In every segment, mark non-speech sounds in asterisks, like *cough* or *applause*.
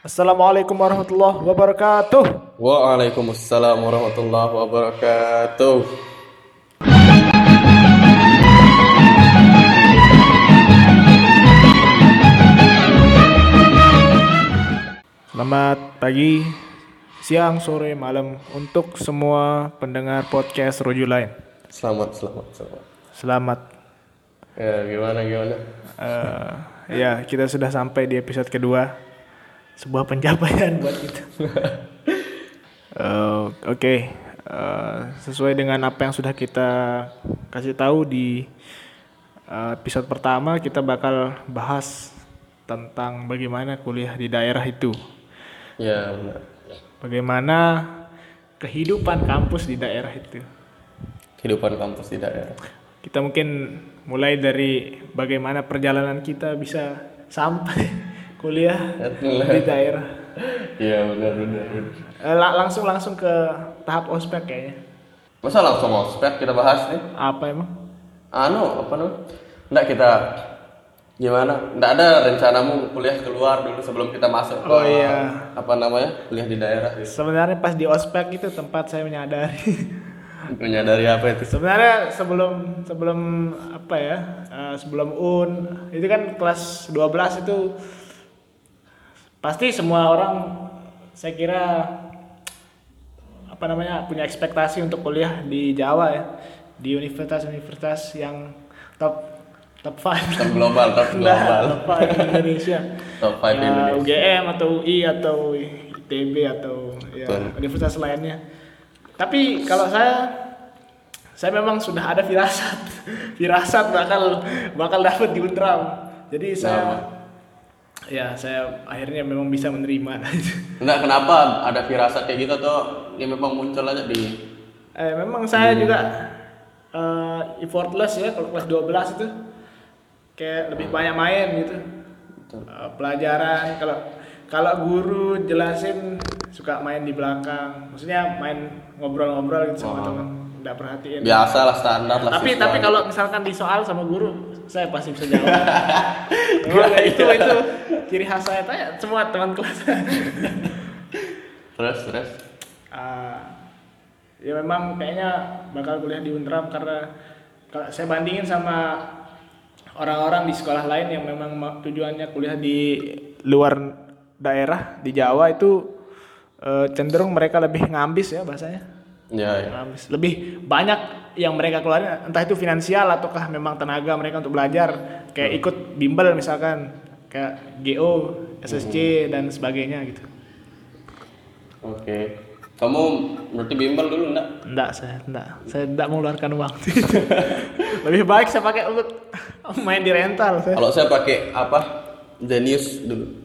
Assalamualaikum warahmatullahi wabarakatuh. Waalaikumsalam warahmatullahi wabarakatuh. Selamat pagi, siang, sore, malam untuk semua pendengar podcast Roju Lain. Selamat, selamat, selamat. Selamat. Ya, gimana, gimana? Eh, ya, kita sudah sampai di episode kedua. Sebuah pencapaian buat kita. Eh, Oke, Eh, sesuai dengan apa yang sudah kita kasih tahu di eh, episode pertama, kita bakal bahas tentang bagaimana kuliah di daerah itu. Ya, benar. Bagaimana kehidupan kampus di daerah itu. Kehidupan kampus di daerah. Kita mungkin mulai dari bagaimana perjalanan kita bisa sampai kuliah di daerah. Iya, benar, benar, benar. Eh, la- langsung langsung ke tahap ospek kayaknya. Masa langsung mau spek kita bahas nih? Apa emang? Anu, apa namanya? Nggak kita gimana? Nggak ada rencanamu kuliah keluar dulu sebelum kita masuk ke Oh, iya. apa namanya? Kuliah di daerah gitu. Sebenarnya pas di ospek itu tempat saya menyadari. *laughs* Menyadari apa itu? Sebenarnya sebelum sebelum apa ya? eh, sebelum UN itu kan kelas 12 itu pasti semua orang saya kira apa namanya punya ekspektasi untuk kuliah di Jawa ya di universitas-universitas yang top top 5 Top global, top *laughs* global. top 5 di Indonesia Top 5 di Ya, Indonesia. UGM atau UI atau ITB atau ya, universitas lainnya. Tapi kalau saya saya memang sudah ada firasat, *laughs* firasat bakal bakal dapat di Untram. Jadi saya ya saya akhirnya memang bisa menerima. *laughs* Enggak kenapa ada firasat kayak gitu tuh ya memang muncul aja di eh, memang saya juga eh, effortless ya kalau kelas 12 itu kayak lebih banyak main gitu. Eh, pelajaran kalau kalau guru jelasin suka main di belakang, maksudnya main ngobrol-ngobrol gitu sama teman, nggak perhatiin. biasa lah standar lah. tapi siswa. tapi kalau misalkan di soal sama guru saya pasti bisa jawab. *laughs* Memang itu itu ciri khas saya. Tanya semua teman kelas. *laughs* Terus terus? Ah, ya memang kayaknya bakal kuliah di Untram karena kalau saya bandingin sama orang-orang di sekolah lain yang memang ma- tujuannya kuliah di luar daerah di Jawa itu eh, cenderung mereka lebih ngambis ya bahasanya ya, ya. ngambis lebih banyak yang mereka keluarin entah itu finansial ataukah memang tenaga mereka untuk belajar kayak ikut bimbel misalkan kayak GO, SSC dan sebagainya gitu. oke kamu berarti bimbel dulu enggak Enggak, saya enggak. Saya enggak mengeluarkan uang. *laughs* Lebih baik saya pakai untuk main di rental. Saya. kalau saya pakai apa Genius dulu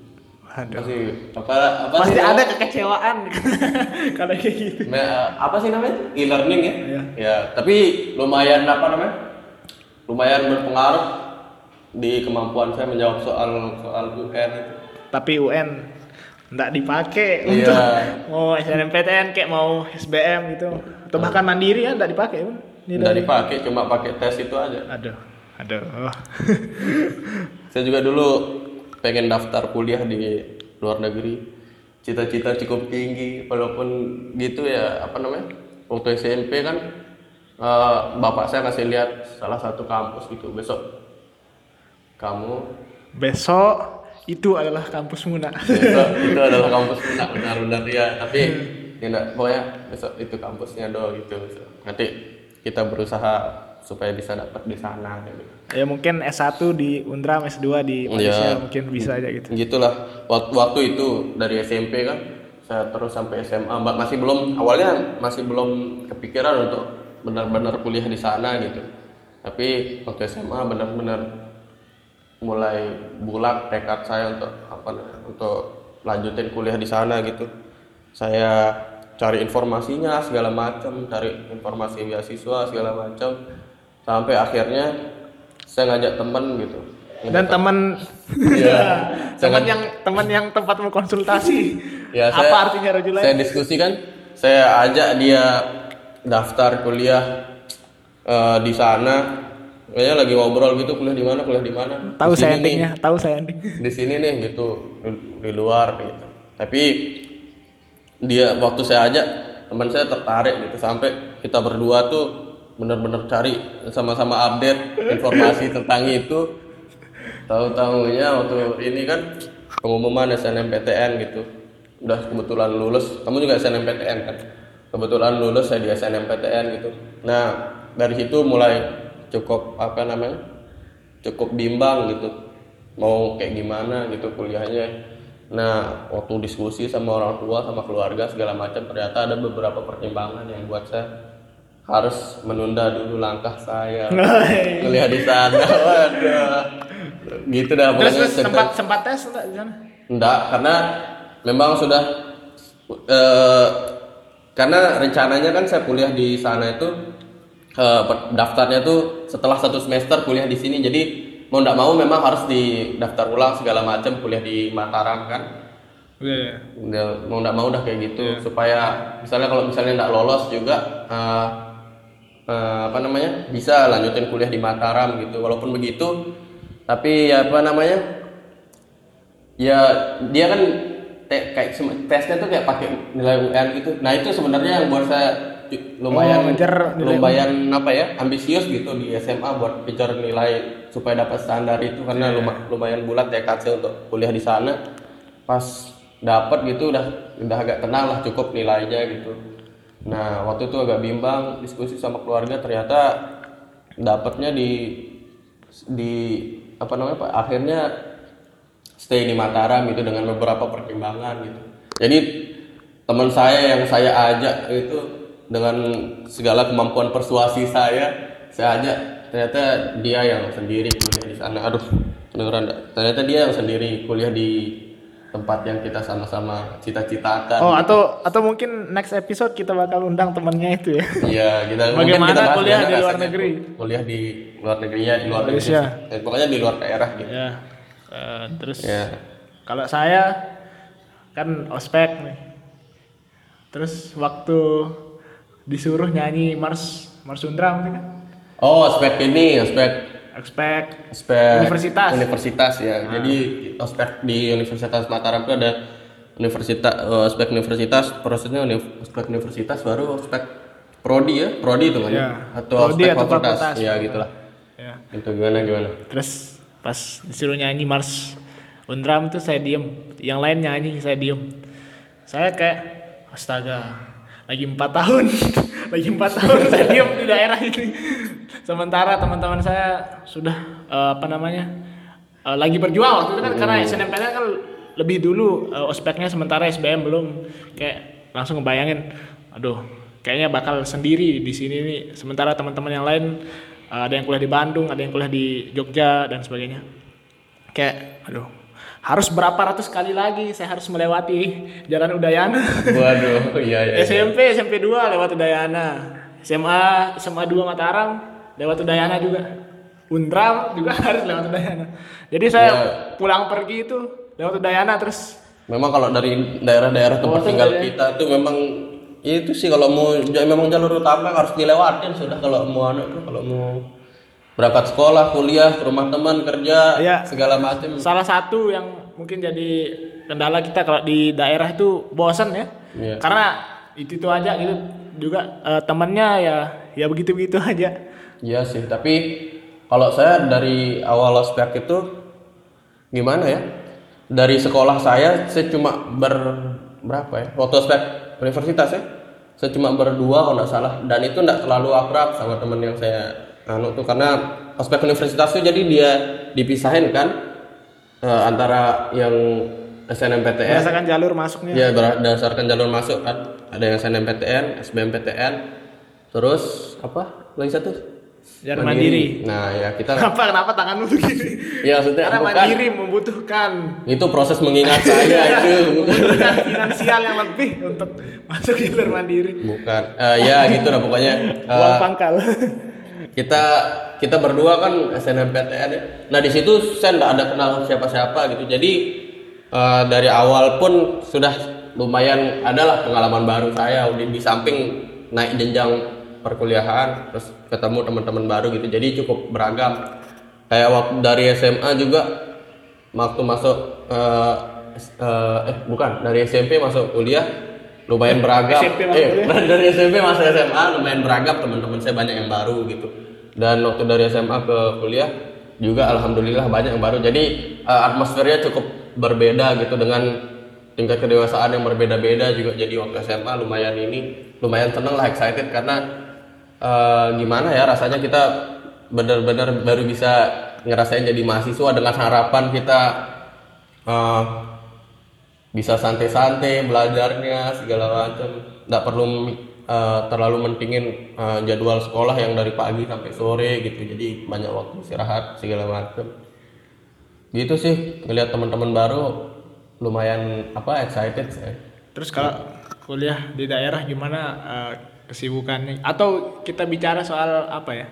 Aduh. pasti apa apa Pasti sih ada kekecewaan *laughs* kalau kayak gitu. Me- eh, apa sih namanya e-learning ya Iya. ya tapi lumayan apa namanya lumayan berpengaruh di kemampuan saya menjawab soal soal UN itu Tapi UN enggak dipakai Iya. untuk mau SNMPTN kayak mau SBM gitu atau bahkan mandiri ya enggak dipakai pun. Nggak dipakai cuma pakai tes itu aja Aduh. Aduh. Saya juga dulu pengen daftar kuliah di luar negeri. Cita-cita cukup tinggi, walaupun gitu ya apa namanya? Waktu SMP kan eh, bapak saya kasih lihat salah satu kampus gitu besok kamu Besok itu adalah kampus Muna. besok itu *laughs* adalah kampus benar benar-benar ya tapi tidak pokoknya besok itu kampusnya do gitu nanti kita berusaha supaya bisa dapat di sana gitu. ya mungkin S1 di Undram, S2 di Malaysia Iya. mungkin bisa aja gitu. gitulah waktu, waktu itu dari SMP kan saya terus sampai SMA Mbak masih belum awalnya masih belum kepikiran untuk benar-benar kuliah di sana gitu tapi waktu SMA benar-benar mulai bulat tekad saya untuk apa untuk lanjutin kuliah di sana gitu saya cari informasinya segala macam cari informasi beasiswa segala macam sampai akhirnya saya ngajak temen gitu. Dan teman Iya. *laughs* teman yang teman yang tempatmu konsultasi. Ya, apa saya- artinya rojulai? Saya diskusikan, saya ajak dia daftar kuliah eh, di sana. Kayaknya lagi ngobrol gitu kuliah di mana kuliah di mana. Tahu Di saya endingnya, tahu saya ending. di sini nih gitu. Di, di luar gitu. Tapi dia waktu saya ajak teman saya tertarik gitu. Sampai kita berdua tuh bener-bener cari sama-sama update informasi tentang itu. Tahu-tahunya waktu ini kan pengumuman SNMPTN gitu. Udah kebetulan lulus. Kamu juga SNMPTN kan? Kebetulan lulus saya di SNMPTN gitu. Nah dari situ mulai cukup apa namanya cukup bimbang gitu. Mau kayak gimana gitu kuliahnya. Nah waktu diskusi sama orang tua sama keluarga segala macam ternyata ada beberapa pertimbangan yang buat saya harus menunda dulu langkah saya *laughs* kuliah di sana waduh gitu dah Terus, pokoknya terus sempat sempat tes enggak di sana? Enggak, karena memang sudah eh, karena rencananya kan saya kuliah di sana itu per- daftarnya tuh setelah satu semester kuliah di sini. Jadi mau enggak mau memang harus didaftar ulang segala macam kuliah di Mataram kan. Iya. Udah, mau enggak mau udah kayak gitu supaya misalnya kalau misalnya enggak lolos juga eh, eh, apa namanya bisa lanjutin kuliah di Mataram gitu. Walaupun begitu, tapi ya apa namanya ya dia kan te- kayak tesnya tuh kayak pakai nilai UN gitu. Nah itu sebenarnya yang buat saya lumayan Oh, ngejar lumayan apa ya ambisius gitu di SMA buat kejar nilai supaya dapat standar itu karena Iya. luma- lumayan bulat ya saya untuk kuliah di sana. Pas dapat gitu udah udah agak tenang lah cukup nilainya gitu. Nah waktu itu agak bimbang diskusi sama keluarga ternyata dapatnya di di apa namanya pak akhirnya stay di Mataram gitu dengan beberapa pertimbangan gitu. Jadi teman saya yang saya ajak itu dengan segala kemampuan persuasi saya, saya ajak ternyata dia yang sendiri kuliah di sana. Aduh? Ternyata dia yang sendiri kuliah di tempat yang kita sama-sama cita-citakan. Oh, atau atau mungkin next episode kita bakal undang temennya itu ya. Iya, kita mungkin Bagaimana kita bahas kuliah di luar negeri? Kuliah di luar negeri ya, di luar negeri. Indonesia. sih. Eh, pokoknya di luar daerah gitu. ya. Eh, terus Ya. kalau saya kan ospek nih. Terus waktu disuruh nyanyi Mars Mars Undram gitu kan. Oh, aspek ini, aspek Ospek aspek Universitas. Universitas ya. Jadi aspek di Universitas Mataram itu ada universitas eh, aspek universitas, prosesnya aspek universitas baru aspek prodi ya, prodi itu kan ya? Ya, atau prodi aspek atau fakultas. fakultas. Ya gitulah. ya. Itu gimana gimana? Terus pas disuruh nyanyi Mars Undram tuh saya diem, yang lain nyanyi saya diem. Saya kayak astaga, lagi empat tahun, *laughs* lagi empat tahun saya diem di daerah ini. Sementara teman-teman saya sudah eh, apa namanya eh, lagi berjuang waktu itu kan karena SNMPTN kan lebih dulu eh, ospeknya sementara SBM belum kayak langsung ngebayangin, aduh kayaknya bakal sendiri di sini nih. Sementara teman-teman yang lain eh, ada yang kuliah di Bandung, ada yang kuliah di Jogja dan sebagainya. Kayak, aduh, harus berapa ratus kali lagi saya harus melewati Jalan Udayana. Waduh, iya iya. iya. *laughs* SMP, SMP 2 lewat Udayana. SMA, SMA 2 Mataram lewat Udayana juga. Undram juga *laughs* harus lewat Udayana. Jadi saya Ya. pulang pergi itu lewat Udayana terus Memang kalau dari daerah-daerah tempat Bosan tinggal ya. kita itu memang itu sih kalau mau memang jalur utama harus dilewatin sudah kalau mau anak tuh kalau mau berangkat sekolah, kuliah, ke rumah teman, kerja, Iya. segala macam. salah satu yang mungkin jadi kendala kita kalau di daerah itu bosan ya. Iya. Karena itu itu aja gitu juga eh, temannya ya ya begitu-begitu aja. Iya sih, tapi kalau saya dari awal ospek itu gimana ya? Dari sekolah saya saya cuma ber berapa ya? Waktu ospek universitas ya. Saya cuma berdua kalau nggak salah dan itu nggak terlalu akrab sama temen yang saya anu tuh karena ospek universitas tuh jadi dia dipisahin kan eh, antara yang SNMPTN Berdasarkan jalur masuknya. Ya berdasarkan jalur masuk kan. Ada yang SNMPTN, SBMPTN, terus apa? Lagi satu? Jalur mandiri. Nah ya kita, Kenapa kenapa tanganmu begini? ya maksudnya Karena bukan. mandiri membutuhkan Itu proses mengingat saya *laughs* itu. membutuhkan finansial yang lebih untuk masuk jalur mandiri. Bukan. Eh, ya gitu lah pokoknya. Eh, Uang pangkal. kita kita berdua kan SNMPTN ya. Nah di situ saya nggak ada kenal siapa-siapa gitu. Jadi eh, dari awal pun sudah lumayan adalah pengalaman baru saya di samping naik jenjang perkuliahan terus ketemu teman-teman baru gitu. Jadi cukup beragam. Kayak waktu dari SMA juga waktu masuk eh, eh, eh bukan dari SMP masuk kuliah lumayan beragam. SMP eh, kuliah? *laughs* dari SMP masuk SMA lumayan beragam teman-teman saya banyak yang baru gitu. Dan waktu dari SMA ke kuliah juga alhamdulillah banyak yang baru. Jadi eh, atmosfernya cukup berbeda gitu dengan tingkat kedewasaan yang berbeda-beda juga. Jadi waktu SMA lumayan ini lumayan seneng lah excited karena eh, gimana ya rasanya kita benar-benar baru bisa ngerasain jadi mahasiswa dengan harapan kita eh, bisa santai-santai belajarnya segala macam. Nggak perlu eh, terlalu mentingin eh, jadwal sekolah yang dari pagi sampai sore gitu. Jadi banyak waktu istirahat segala macam. Gitu sih ngelihat teman-teman baru lumayan apa excited saya Terus kalau kuliah di daerah gimana? Eh, kesibukannya? Atau kita bicara soal apa ya?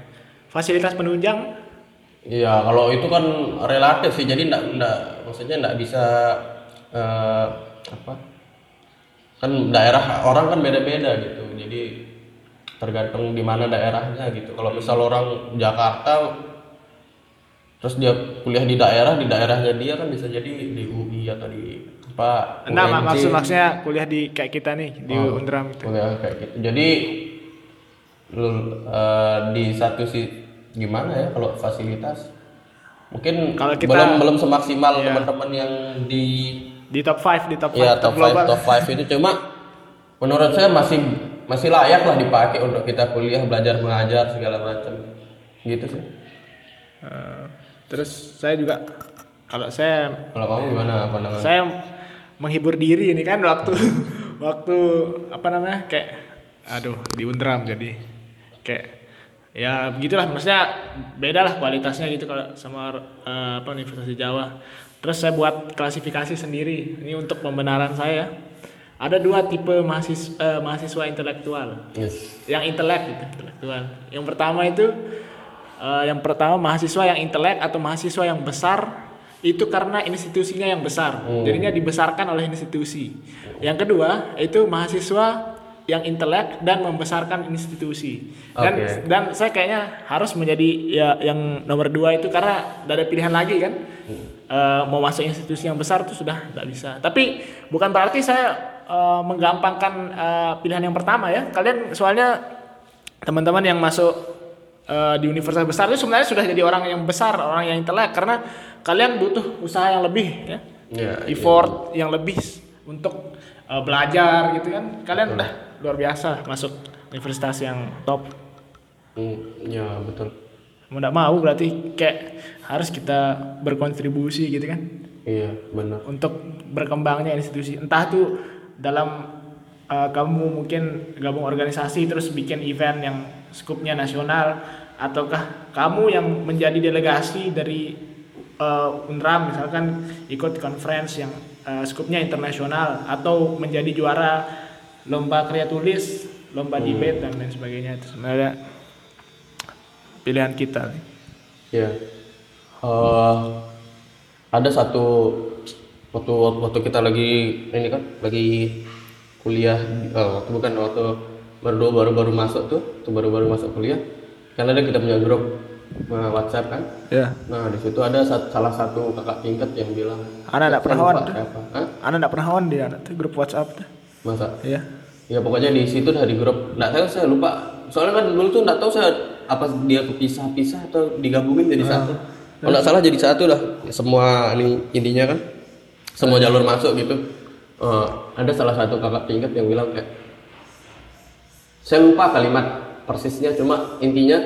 Fasilitas penunjang? Iya, kalau itu kan relatif sih, jadi enggak, enggak maksudnya enggak bisa eh, apa? Kan daerah orang kan beda-beda gitu, jadi tergantung di mana daerahnya gitu. Kalau misal orang Jakarta, terus dia kuliah di daerah, di daerahnya dia kan bisa jadi di UI atau di Nah, mak- UNJ. maksud maksudnya kuliah di kayak kita nih di Oh. Undram gitu. Kuliah kayak gitu. Jadi lu- eh, di satu sih gimana ya kalau fasilitas mungkin Kalau kita- belum belum semaksimal Iya. teman-teman yang di Di top 5, di top 5 ya top 5 global. top 5 itu cuma menurut saya masih masih layak lah dipakai untuk kita kuliah belajar mengajar segala macam gitu sih Eh, terus saya juga kalau saya kalau kamu gimana pandangan saya menghibur diri ini kan waktu *laughs* waktu apa namanya kayak aduh di Undram jadi kayak ya begitulah maksudnya beda lah kualitasnya gitu kalau sama eh, apa Universitas di Jawa. Terus saya buat klasifikasi sendiri ini untuk pembenaran saya. Ada dua tipe mahasiswa, eh, mahasiswa intelektual. Yes. Yang intelek gitu intelektual. Yang pertama itu eh, yang pertama mahasiswa yang intelek atau mahasiswa yang besar itu karena institusinya yang besar. Jadinya dibesarkan oleh institusi. Yang kedua itu mahasiswa yang intelek dan membesarkan institusi. Dan dan saya kayaknya harus menjadi ya yang nomor dua itu karena tidak ada pilihan lagi kan? Eh, mau masuk institusi yang besar itu sudah tidak bisa. Tapi bukan berarti saya eh, menggampangkan eh, pilihan yang pertama ya. Kalian soalnya teman-teman yang masuk eh, di universitas besar. Itu sebenarnya sudah jadi orang yang besar orang yang intelek. Karena kalian butuh usaha yang lebih ya. Ya effort yang lebih untuk eh, belajar gitu kan. Kalian udah luar biasa masuk universitas yang top. Hmm, ya betul. Mau tidak mau berarti kayak harus kita berkontribusi gitu kan. Iya benar. Untuk berkembangnya institusi. Entah tuh dalam uh, kamu mungkin gabung organisasi terus bikin event yang skupnya nasional ataukah kamu yang menjadi delegasi dari uh, Unram misalkan ikut conference yang uh, skupnya internasional atau menjadi juara lomba karya tulis lomba debate dan lain sebagainya? Itu sebenarnya pilihan kita. Ya, Eh, ada satu waktu waktu kita lagi ini kan lagi kuliah, eh, waktu bukan waktu baru baru baru masuk tuh, tuh baru baru masuk kuliah. Kan ada kita punya grup eh, WhatsApp kan. ya Nah di situ ada sat- salah satu kakak tingkat yang bilang, anak tidak pernah "Saya on lupa siapa." Hah? anak tidak pernah on di anak tuh grup WhatsApp tuh Masa? ya Ya pokoknya di situ dari grup, nggak tahu saya lupa. Soalnya kan dulu tuh nggak tahu saya apa dia kepisah-pisah atau digabungin jadi satu. Kalau nggak salah jadi satu lah. Semua ini intinya kan, semua jalur masuk gitu. Eh, ada salah satu kakak tingkat yang bilang kayak, saya lupa kalimat persisnya, cuma intinya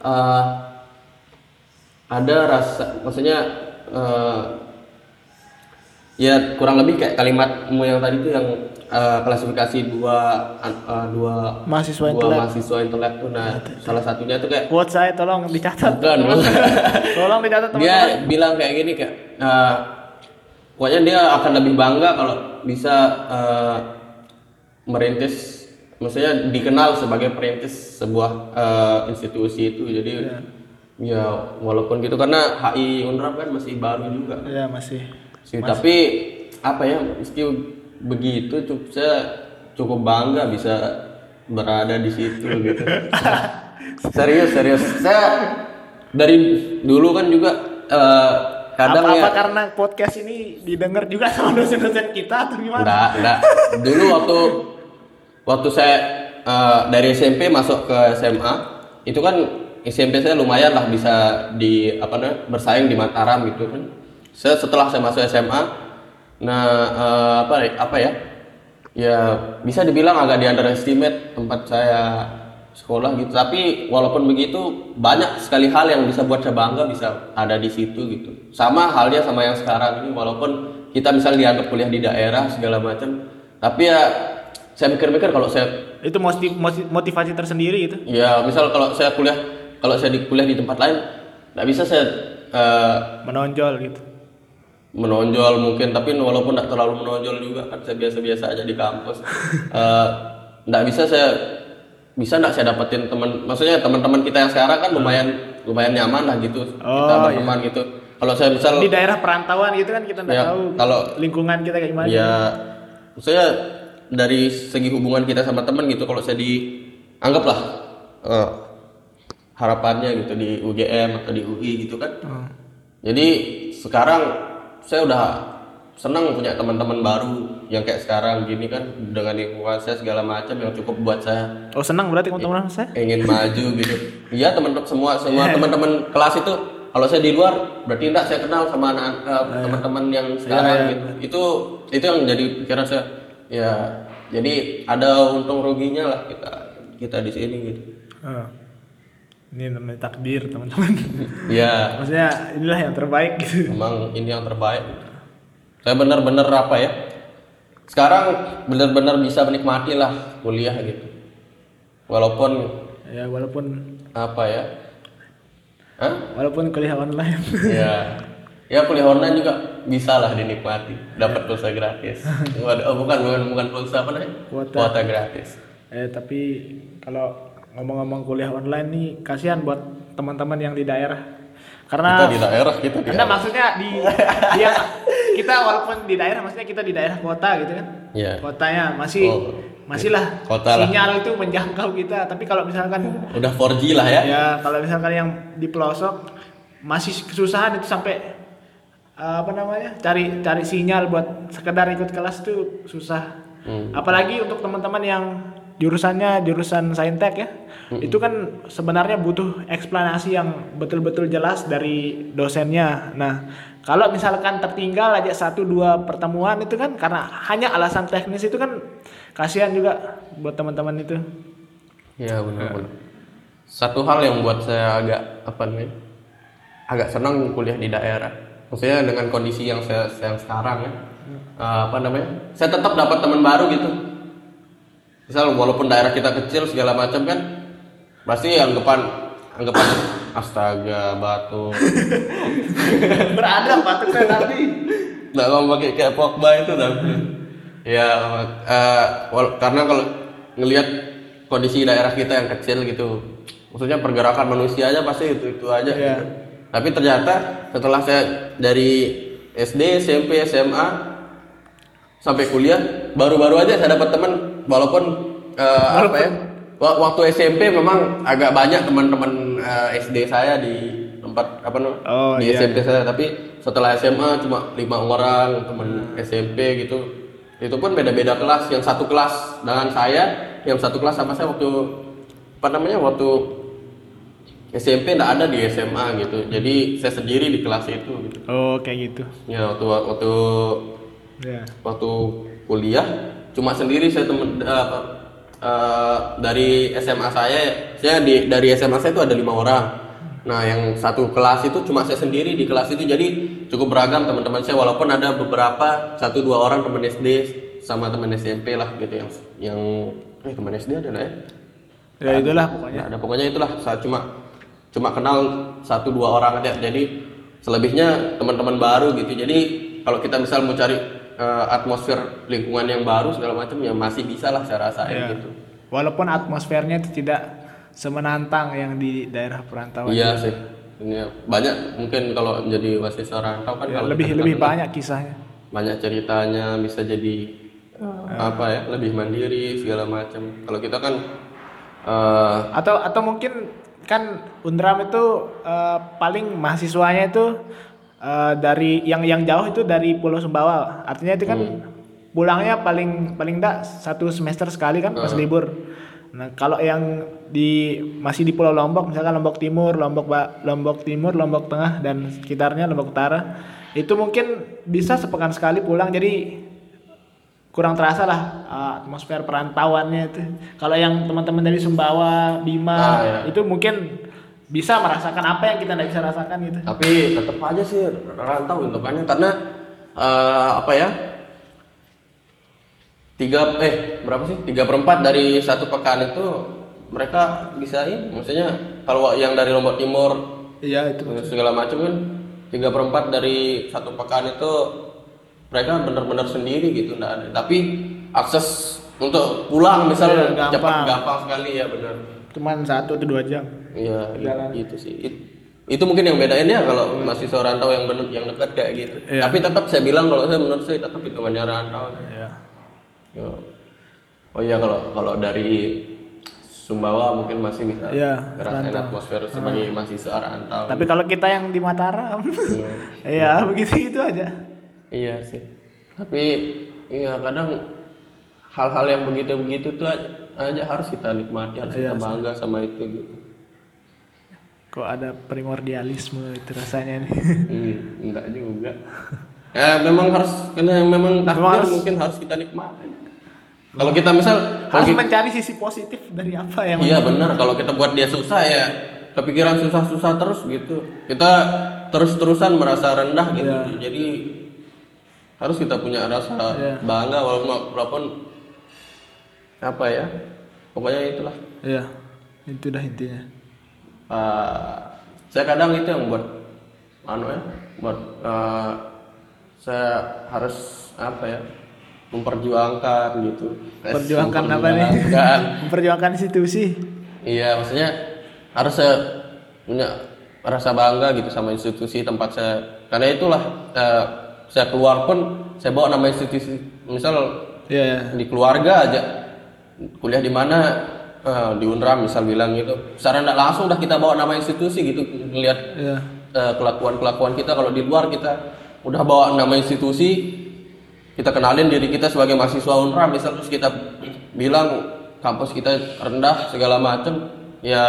eh, ada rasa, maksudnya eh, ya kurang lebih kayak kalimatmu yang tadi tuh yang eh, klasifikasi dua eh, dua Mahasiswa dua intelek. mahasiswa intelek tuh nah salah satunya tuh kayak Quote saya tolong dicatat. *laughs* bukan tolong dicatat teman-teman. dia bilang kayak gini kayak eh, pokoknya dia akan lebih bangga kalau bisa eh, merintis maksudnya dikenal sebagai perintis sebuah eh, institusi itu jadi ya walaupun gitu karena HI Unrap kan masih baru juga Ya masih. sih tapi apa ya meski begitu cukup saya cukup bangga bisa berada di situ *laughs* gitu. serius serius. Saya dari dulu kan juga eh, kadang apa, ya apa karena podcast ini didengar juga sama dosen-dosen kita atau gimana? Enggak, enggak. Dulu waktu waktu saya eh, dari SMP masuk ke SMA, itu kan SMP saya lumayan lah bisa di apa namanya bersaing di Mataram gitu kan. Setelah saya masuk SMA, nah eh, apa apa ya? Ya bisa dibilang agak di underestimate tempat saya sekolah gitu. Tapi walaupun begitu banyak sekali hal yang bisa buat saya bangga bisa ada di situ gitu. Sama halnya sama yang sekarang ini walaupun kita misalnya dianggap kuliah di daerah segala macam, tapi ya saya mikir-mikir kalau saya Itu motiv- motiv- motivasi tersendiri gitu. ya misal kalau saya kuliah kalau saya di kuliah di tempat lain nggak bisa saya eh, Menonjol gitu. menonjol mungkin tapi walaupun tidak terlalu menonjol juga kan saya biasa-biasa aja di kampus *laughs* Eh, nggak bisa saya bisa nggak saya dapetin teman maksudnya teman-teman kita yang sekarang kan lumayan lumayan nyaman lah gitu kita Oh, berteman gitu kalau saya misal Di daerah perantauan gitu kan kita nggak Ya, tahu kalau- lingkungan kita kayak gimana. ya maksudnya dari segi hubungan kita sama teman gitu kalau saya dianggaplah eh, harapannya gitu di UGM atau di UI gitu kan Hmm. jadi sekarang saya udah senang punya teman-teman baru yang kayak sekarang gini kan dengan lingkungan saya segala macam yang cukup buat saya Oh senang berarti teman-teman saya? ingin maju *laughs* gitu. Iya teman semua semua teman-teman kelas itu kalau saya di luar berarti enggak saya kenal sama anak eh, teman-teman yang sekarang gitu. Itu itu yang jadi pikiran saya. Ya jadi ada untung ruginya lah kita kita di sini gitu. Oh. Ini namanya takdir teman-teman. *laughs* Ya Maksudnya inilah yang terbaik gitu. memang ini yang terbaik. Saya benar-benar apa ya? Sekarang benar-benar bisa menikmati lah kuliah gitu. Walaupun Ya walaupun apa ya? Hah? walaupun kuliah online. ya *laughs* ya kuliah online juga bisa lah dinikmati dapat pulsa gratis *laughs* oh, bukan bukan bukan pulsa apa namanya Kuota. gratis eh tapi kalau ngomong-ngomong kuliah online nih kasihan buat teman-teman yang di daerah. Karena kita di daerah kita di Anda maksudnya di *laughs* dia kita walaupun di daerah maksudnya kita di daerah kota gitu kan. ya Kotanya masih Oh, masih lah Kota lah. sinyal itu menjangkau kita. Tapi kalau misalkan udah 4G lah ya ya kalau misalkan yang di pelosok masih kesusahan itu sampai apa namanya? cari cari sinyal buat sekedar ikut kelas tuh susah. Hmm. Apalagi untuk teman-teman yang jurusannya jurusan saintek ya. Itu kan sebenarnya butuh eksplanasi yang betul-betul jelas dari dosennya. Nah, kalau misalkan tertinggal aja satu dua pertemuan itu kan karena hanya alasan teknis itu kan kasihan juga buat teman-teman itu. ya benar benar satu hal yang buat saya agak apa namanya agak senang kuliah di daerah maksudnya dengan kondisi yang saya yang sekarang ya eh, apa namanya saya tetap dapat teman baru gitu misal walaupun daerah kita kecil segala macam kan pasti anggapan anggapan *coughs* astaga batu *laughs* Berada patuknya tadi. nggak mau pakai kayak Pogba itu tapi ya wal- karena kalau ngelihat kondisi daerah kita yang kecil gitu maksudnya pergerakan manusia aja pasti itu itu aja Iya. gitu. Tapi ternyata setelah saya dari SD SMP SMA sampai kuliah baru-baru aja saya dapat teman. Walaupun eh, apa ya wa- waktu SMP memang agak banyak teman-teman eh, SD saya di tempat apa namanya Oh, di iya, SMP saya. Tapi setelah SMA cuma lima orang teman SMP gitu. Itu pun beda-beda kelas. Yang satu kelas dengan saya yang satu kelas sama saya waktu apa namanya waktu SMP nggak ada di SMA gitu jadi saya sendiri di kelas itu gitu Oh, kayak gitu. ya waktu waktu Ya. waktu kuliah cuma sendiri saya temen eh, eh, dari SMA saya saya di dari SMA saya itu ada lima orang nah yang satu kelas itu cuma saya sendiri di kelas itu jadi cukup beragam teman-teman saya walaupun ada beberapa satu dua orang teman SD sama teman SMP lah gitu yang yang eh teman SD ada nggak ya Ya itulah pokoknya. Ada pokoknya itulah saya cuma cuma kenal satu dua orang aja. Jadi selebihnya teman-teman baru gitu. Jadi kalau kita misal mau cari eh, atmosfer lingkungan yang baru segala macam ya masih bisa lah saya rasain Ya. gitu. Walaupun atmosfernya itu tidak semenantang yang di daerah perantauan. iya sih. Ini banyak mungkin kalau menjadi mahasiswa rantau kan Ya, kalau lebih lebih kenal banyak kisahnya. banyak ceritanya bisa jadi apa ya lebih mandiri segala macam. Kalau kita kan eh, atau atau mungkin kan Undram itu eh, paling mahasiswanya itu eh, dari yang yang jauh itu dari Pulau Sumbawa. Artinya itu kan pulangnya paling paling enggak satu semester sekali kan pas libur. Nah kalau yang di masih di Pulau Lombok misalkan Lombok Timur Lombok Ba- Lombok Timur Lombok Tengah dan sekitarnya Lombok Utara itu mungkin bisa sepekan sekali pulang. Jadi kurang terasa lah uh, atmosfer perantauannya itu. Kalau yang teman-teman dari Sumbawa, Bima Ah, iya. itu mungkin bisa merasakan apa yang kita tidak bisa rasakan gitu. tapi tetap aja sih rantau untukannya karena eh, apa ya tiga eh berapa sih tiga perempat dari satu pekan itu mereka bisa ini maksudnya kalau yang dari Lombok Timur Iya itu. segala macam kan tiga perempat dari satu pekan itu mereka benar-benar sendiri gitu nggak ada tapi akses untuk pulang misalnya Iya, cepat gampang. gampang sekali ya benar Cuman satu atau dua jam. iya gitu, sih It- itu mungkin yang bedain ya kalau masih seorang rantau yang benar yang dekat kayak gitu Iya. tapi tetap saya bilang kalau saya menurut saya tetap itu hanya rantau Iya. Ya. oh iya kalau kalau dari Sumbawa mungkin masih bisa Iya, ngerasain rantau. atmosfer sebagai mahasiswa rantau Tapi kalau kita yang di Mataram, Iya. *laughs* ya begitu itu aja. Iya sih. Tapi iya kadang hal-hal yang begitu-begitu tuh aja, harus kita nikmati, harus Iya, kita bangga sama itu gitu. Kok ada primordialisme itu rasanya nih. *laughs* Hmm, enggak juga. Ya memang harus karena memang takdir mungkin harus kita nikmati. Kalau kita misal Harus kita- mencari sisi positif dari apa yang Iya benar kalau kita buat dia susah ya kepikiran susah-susah terus gitu. Kita terus-terusan merasa rendah gitu. Iya. Jadi harus kita punya rasa Iya. bangga walaupun walaupun apa ya. Pokoknya itulah. Iya, itu dah intinya. Eh, saya kadang itu yang buat anu ya, buat eh, saya harus apa ya? memperjuangkan gitu. Perjuangkan apa nih? Memperjuangkan *laughs* Memperjuangkan institusi. Iya, maksudnya harus saya punya rasa bangga gitu sama institusi tempat saya. Karena itulah eh, saya keluar pun saya bawa nama institusi. Misal Iya, iya. di keluarga aja kuliah di mana eh, di Unram misal bilang gitu. Secara nggak langsung udah kita bawa nama institusi gitu melihat Iya. kelakuan-kelakuan kita kalau di luar kita udah bawa nama institusi kita kenalin diri kita sebagai mahasiswa Unram misal terus kita bilang kampus kita rendah segala macem ya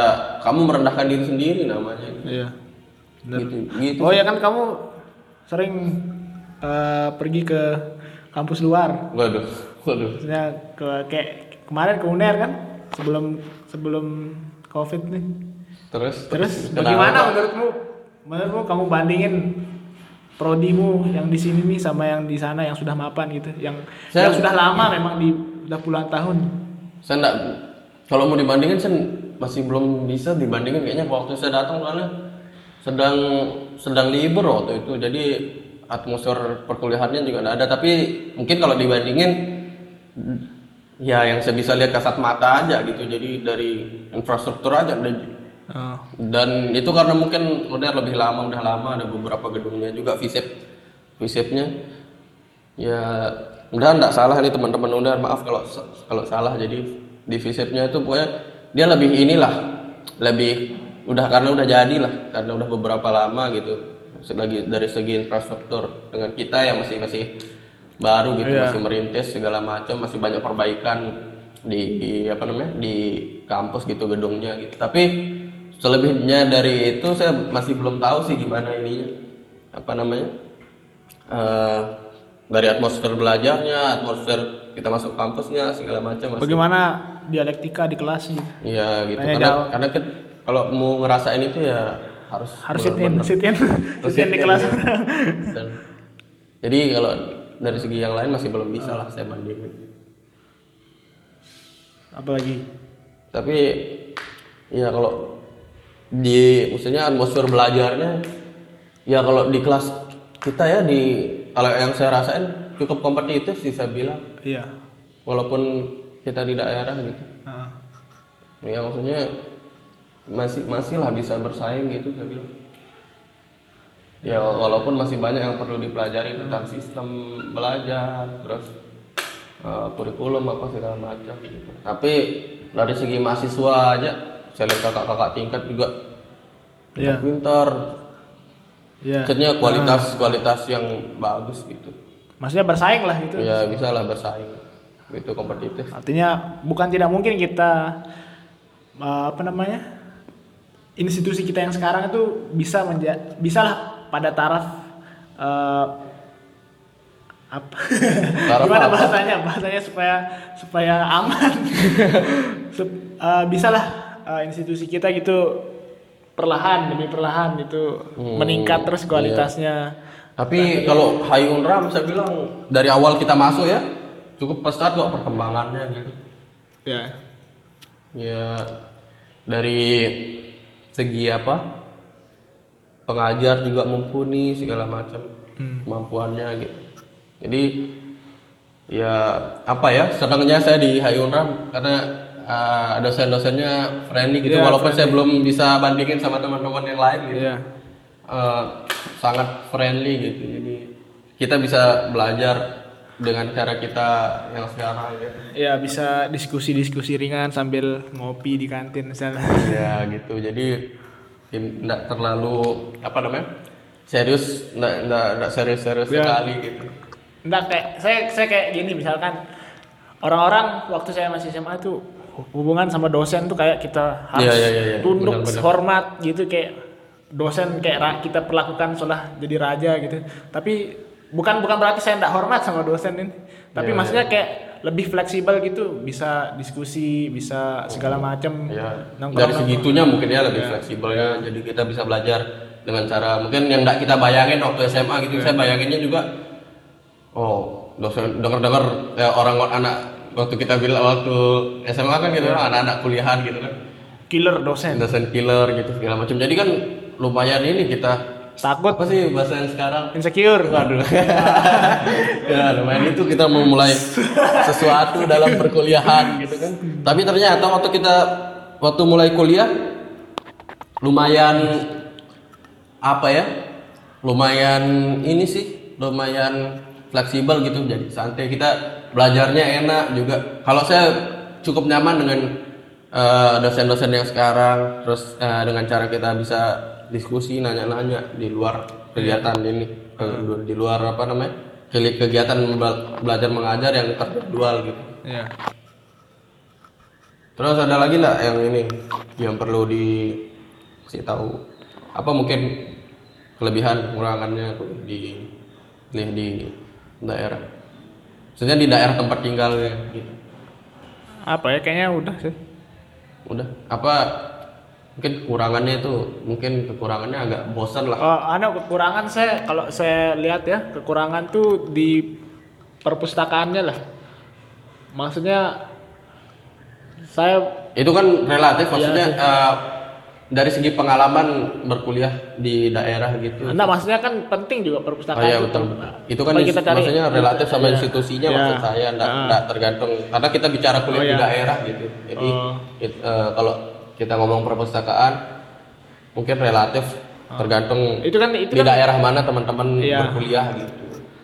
kamu merendahkan diri sendiri namanya Iya. gitu gitu Oh ya kan kamu sering eh, pergi ke kampus luar. waduh waduh Maksudnya ke kayak kemarin ke UNER kan sebelum sebelum Covid nih. terus Terus kenapa? bagaimana menurutmu? Menurutmu kamu bandingin prodimu yang di sini nih sama yang di sana yang sudah mapan gitu, yang Saya- yang sudah lama memang di udah puluhan tahun. saya enggak kalau mau dibandingin saya masih belum bisa dibandingin kayaknya waktu saya datang soalnya sedang sedang libur waktu itu jadi atmosfer perkuliahannya juga enggak ada. Tapi mungkin kalau dibandingin ya yang saya bisa lihat kasat mata aja gitu. Jadi dari infrastruktur aja. Dan- Oh. dan itu karena mungkin udah lebih lama udah lama ada beberapa gedungnya juga visip visipnya ya udah enggak salah nih teman-teman udah maaf kalau kalau salah. Jadi di visipnya itu pokoknya dia lebih inilah lebih udah karena udah jadi lah karena udah beberapa lama gitu lagi dari segi infrastruktur dengan kita yang masih masih baru gitu Iya. masih merintis segala macam masih banyak perbaikan di, di apa namanya di kampus gitu gedungnya gitu. Tapi selebihnya dari itu saya masih belum tahu sih gimana ininya. Apa namanya eh dari atmosfer belajarnya atmosfer kita masuk kampusnya segala macam masih. Bagaimana dialektika di kelas gitu? Iya gitu. Karena karena kan kalau mau ngerasain itu ya harus Harus sit in, sit in, sit in di kelas. ya. Dan, jadi kalau dari segi yang lain masih belum bisa lah saya bandingin Apalagi? tapi ya kalau di maksudnya atmosfer belajarnya ya kalau di kelas kita ya di kalau yang saya rasain cukup kompetitif sih saya bilang Iya. walaupun kita di daerah gitu Heeh. ya maksudnya masih masih lah bisa bersaing gitu saya bilang ya walaupun masih banyak yang perlu dipelajari tentang sistem belajar terus eh, kurikulum apa segala macam gitu. Tapi dari segi mahasiswa aja, saya lihat kakak-kakak tingkat juga Iya. pintar. Iya. Maksudnya kualitas kualitas yang bagus gitu. Maksudnya bersaing lah gitu. Ya bisa lah bersaing, gitu kompetitif. Artinya bukan tidak mungkin kita eh, apa namanya institusi kita yang sekarang itu bisa menja bisa lah pada taraf eh, apa? Taraf gimana apa? bahasanya? Bahasanya supaya supaya aman. *laughs* Sup- eh, bisa lah eh, institusi kita gitu perlahan demi perlahan itu Hmm, meningkat terus kualitasnya. Tapi kalau Hayun Ram saya bilang dari awal kita masuk ya cukup pesat kok perkembangannya gitu. ya. Ya dari segi apa pengajar juga mumpuni segala macam kemampuannya gitu. Jadi ya apa ya senangnya saya di Hayunram karena uh, dosen-dosennya friendly gitu Iya, walaupun saya belum bisa bandingin sama teman-teman yang lain gitu. Iya. Uh, sangat friendly gitu. Jadi kita bisa belajar dengan cara kita yang sekarang gitu. ya bisa diskusi-diskusi ringan sambil ngopi di kantin misalnya ya gitu jadi tidak terlalu apa namanya serius tidak tidak serius serius Ya. sekali gitu Enggak kayak saya saya kayak gini misalkan orang-orang waktu saya masih SMA tuh hubungan sama dosen tuh kayak kita harus Iya, iya, iya, iya. tunduk Benar-benar. hormat gitu kayak dosen kayak kita perlakukan seolah jadi raja gitu. Tapi bukan bukan berarti saya tidak hormat sama dosen ini. Tapi Iya, maksudnya kayak lebih fleksibel gitu, bisa diskusi, bisa segala macam. Nongkrong- dari segitunya mungkin ya lebih fleksibel ya. Jadi kita bisa belajar dengan cara mungkin yang tidak kita bayangin waktu SMA gitu. Saya bayanginnya juga oh dosen dengar-dengar ya, orang anak waktu kita bilang waktu SMA kan gitu anak-anak kuliahan gitu kan. Killer dosen. dosen killer gitu segala macam jadi kan lumayan ini kita Takut apa sih bahasa yang sekarang insecure. Waduh. *laughs* ya, lumayan itu kita mau mulai sesuatu dalam perkuliahan gitu kan. Tapi ternyata waktu kita waktu mulai kuliah lumayan apa ya? Lumayan ini sih, lumayan fleksibel gitu. Jadi santai kita belajarnya enak juga. Kalau saya cukup nyaman dengan eh, dosen-dosen yang sekarang, terus eh, dengan cara kita bisa diskusi, nanya-nanya di luar kegiatan ini, eh, di luar apa namanya? kegiatan bela- belajar mengajar yang terjadwal gitu. Iya. Terus ada lagi nggak yang ini yang perlu dikasih tahu? Apa mungkin kelebihan kekurangannya tuh di di, di daerah? Maksudnya di daerah tempat tinggalnya gitu. Apa ya kayaknya udah sih. Udah. Apa mungkin kekurangannya itu mungkin kekurangannya agak bosan lah. Oh, anu kekurangan saya kalau saya lihat ya kekurangan tuh di perpustakaannya lah. Maksudnya saya Itu kan relatif Iya maksudnya eh, dari segi pengalaman berkuliah di daerah gitu. Nah, maksudnya kan penting juga Oh perpustakaan iya itu. betul. Nah, Itu kan kita cari maksudnya relatif sama Iya. institusinya Iya. maksud saya enggak, Ah. tergantung karena kita bicara kuliah Oh, di iya. daerah gitu. Jadi Oh. it- eh, kalau kita ngomong perpustakaan mungkin relatif tergantung Itu kan itu di kan daerah mana teman-teman Iya. berkuliah gitu.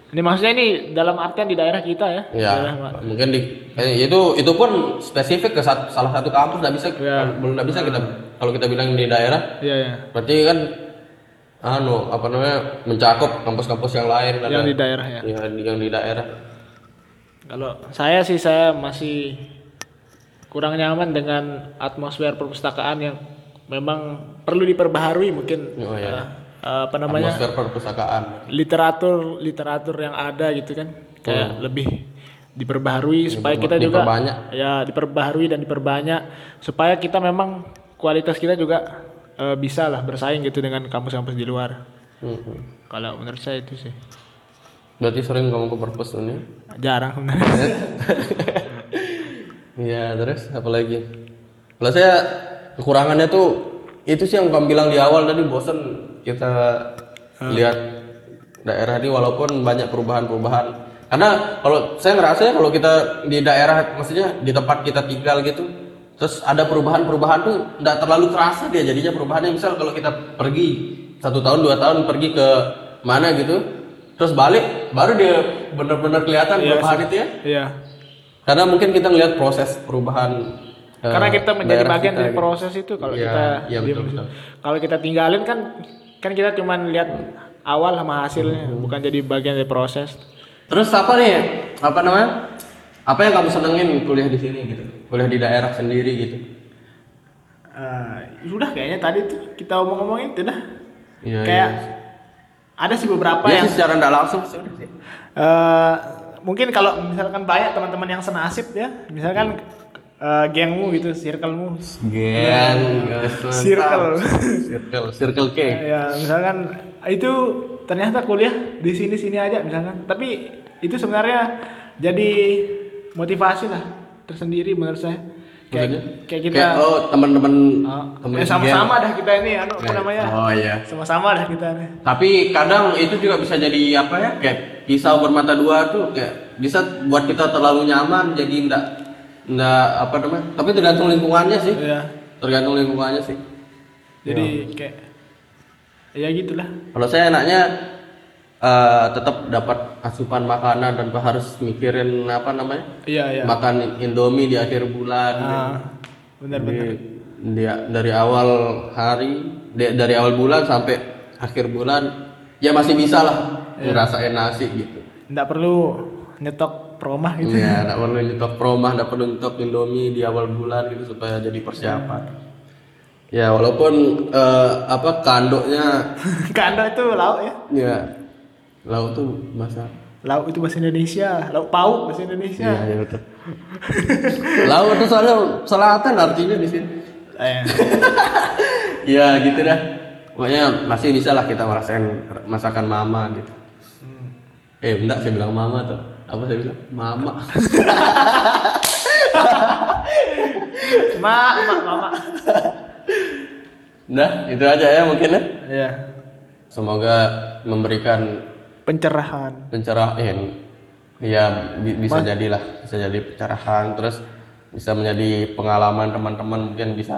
ini maksudnya ini dalam artian di daerah kita ya. Ya, Daerah ma- mungkin di eh, itu itu pun spesifik ke sat- salah satu kampus nggak bisa Iya. belum nggak bisa kita kalau kita bilang di daerah Iya ya. berarti kan anu apa namanya mencakup kampus-kampus yang lain ada Yang di daerah ya. ya, yang di daerah Kalau saya sih saya masih kurang nyaman dengan atmosfer perpustakaan yang memang perlu diperbaharui mungkin Oh, iya. eh, apa namanya atmosfer perpustakaan literatur literatur yang ada gitu kan kayak lebih diperbaharui supaya kita juga Hmm. diperbanyak. ya diperbaharui dan diperbanyak supaya kita memang kualitas kita juga eh, bisa lah bersaing gitu dengan kampus-kampus di luar Mhm. kalau menurut saya itu sih berarti sering kamu ke perpus ini jarang sebenarnya *laughs* Iya terus apa lagi? Kalau saya kekurangannya tuh itu sih yang kamu bilang di awal tadi bosan kita lihat daerah ini walaupun banyak perubahan-perubahan. Karena kalau saya ngerasa ya kalau kita di daerah maksudnya di tempat kita tinggal gitu terus ada perubahan-perubahan tuh nggak terlalu terasa dia jadinya perubahannya. Misal kalau kita pergi satu tahun dua tahun pergi ke mana gitu terus balik baru dia benar-benar kelihatan perubahan itu ya. iya karena mungkin kita ngelihat proses perubahan eh, Karena kita menjadi bagian kita dari gitu. proses itu kalau Iya, kita diam betul, betul. Kalau kita tinggalin kan kan kita cuma lihat awal sama hasilnya, Hmm. bukan jadi bagian dari proses. terus apa nih apa namanya apa yang kamu senengin kuliah di sini gitu kuliah di daerah sendiri gitu Eh, sudah kayaknya tadi tuh kita omong-omongin itu dah. Iya, Kayak iya. ada sih beberapa ya yang sih secara tidak langsung eh, mungkin kalau misalkan banyak teman-teman yang senasib ya, misalkan eh, gengmu gitu, circlemu, Gen, Circle. circle, circle K. ya misalkan itu ternyata kuliah di sini-sini aja misalkan, tapi itu sebenarnya jadi motivasi lah tersendiri menurut saya. Maksudnya? Kayak, kayak kita Kayak, oh teman-teman Oh, eh, sama-sama dah kita ini anu apa namanya? Oh iya. Sama-sama dah kita nih. Tapi kadang itu juga bisa jadi apa ya? Kayak pisau bermata dua tuh kayak bisa buat kita terlalu nyaman jadi enggak enggak apa namanya? Tapi tergantung lingkungannya sih. Iya. Tergantung lingkungannya sih. Jadi kayak ya gitulah. Kalau saya enaknya eh, tetap dapat asupan makanan tanpa harus mikirin apa namanya? Iya iya. Makan Indomie di akhir bulan. Ah, benar Jadi, benar. dia dari awal hari di- dari awal bulan sampai akhir bulan ya masih bisa lah Iya. ngerasain nasi gitu. Nggak perlu nyetok promah gitu. Iya, nggak perlu nyetok promah, nggak perlu nyetok Indomie di awal bulan gitu supaya jadi persiapan. Ya walaupun eh, apa kandoknya *laughs* Kanda itu lauk ya. ya laut tuh masa Lauk itu bahasa Indonesia. Lauk pauk bahasa Indonesia. Iya, iya betul. laut tuh soalnya selatan artinya di sini. *laughs* Iya gitu dah. Pokoknya masih bisa lah kita merasakan masakan mama gitu. Eh enggak saya bilang mama tuh. Apa saya bilang? Mama. *laughs* mak, mak, mama. Nah, itu aja ya mungkin ya. Iya. Semoga memberikan Pencerahan. pencerahan ya bi- bisa jadilah bisa jadi pencerahan. Terus bisa menjadi pengalaman teman-teman mungkin bisa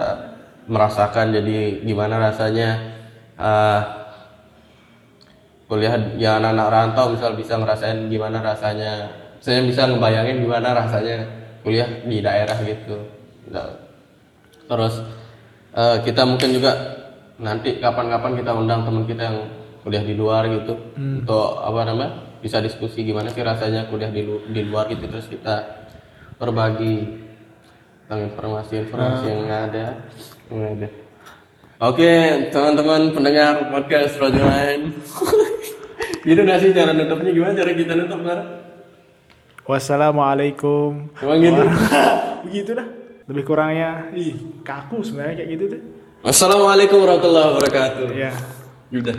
merasakan jadi gimana rasanya eh, kuliah ya anak-anak rantau misal bisa ngerasain gimana rasanya. Saya bisa ngebayangin gimana rasanya kuliah di daerah gitu. Nah, terus eh, kita mungkin juga nanti kapan-kapan kita undang teman kita yang kuliah di luar gitu untuk apa namanya bisa diskusi gimana sih rasanya kuliah di, lu- di luar gitu terus kita berbagi tentang informasi-informasi yang ada yang ada oke teman-teman pendengar podcast Rojo Lain *laughs* gitu nggak sih cara nutupnya gimana cara kita nutup Mar? Wassalamualaikum. Emang gitu? *laughs* Begitu dah. Lebih kurangnya, ih kaku sebenarnya kayak gitu tuh. Wassalamualaikum warahmatullahi wabarakatuh. Iya. Udah.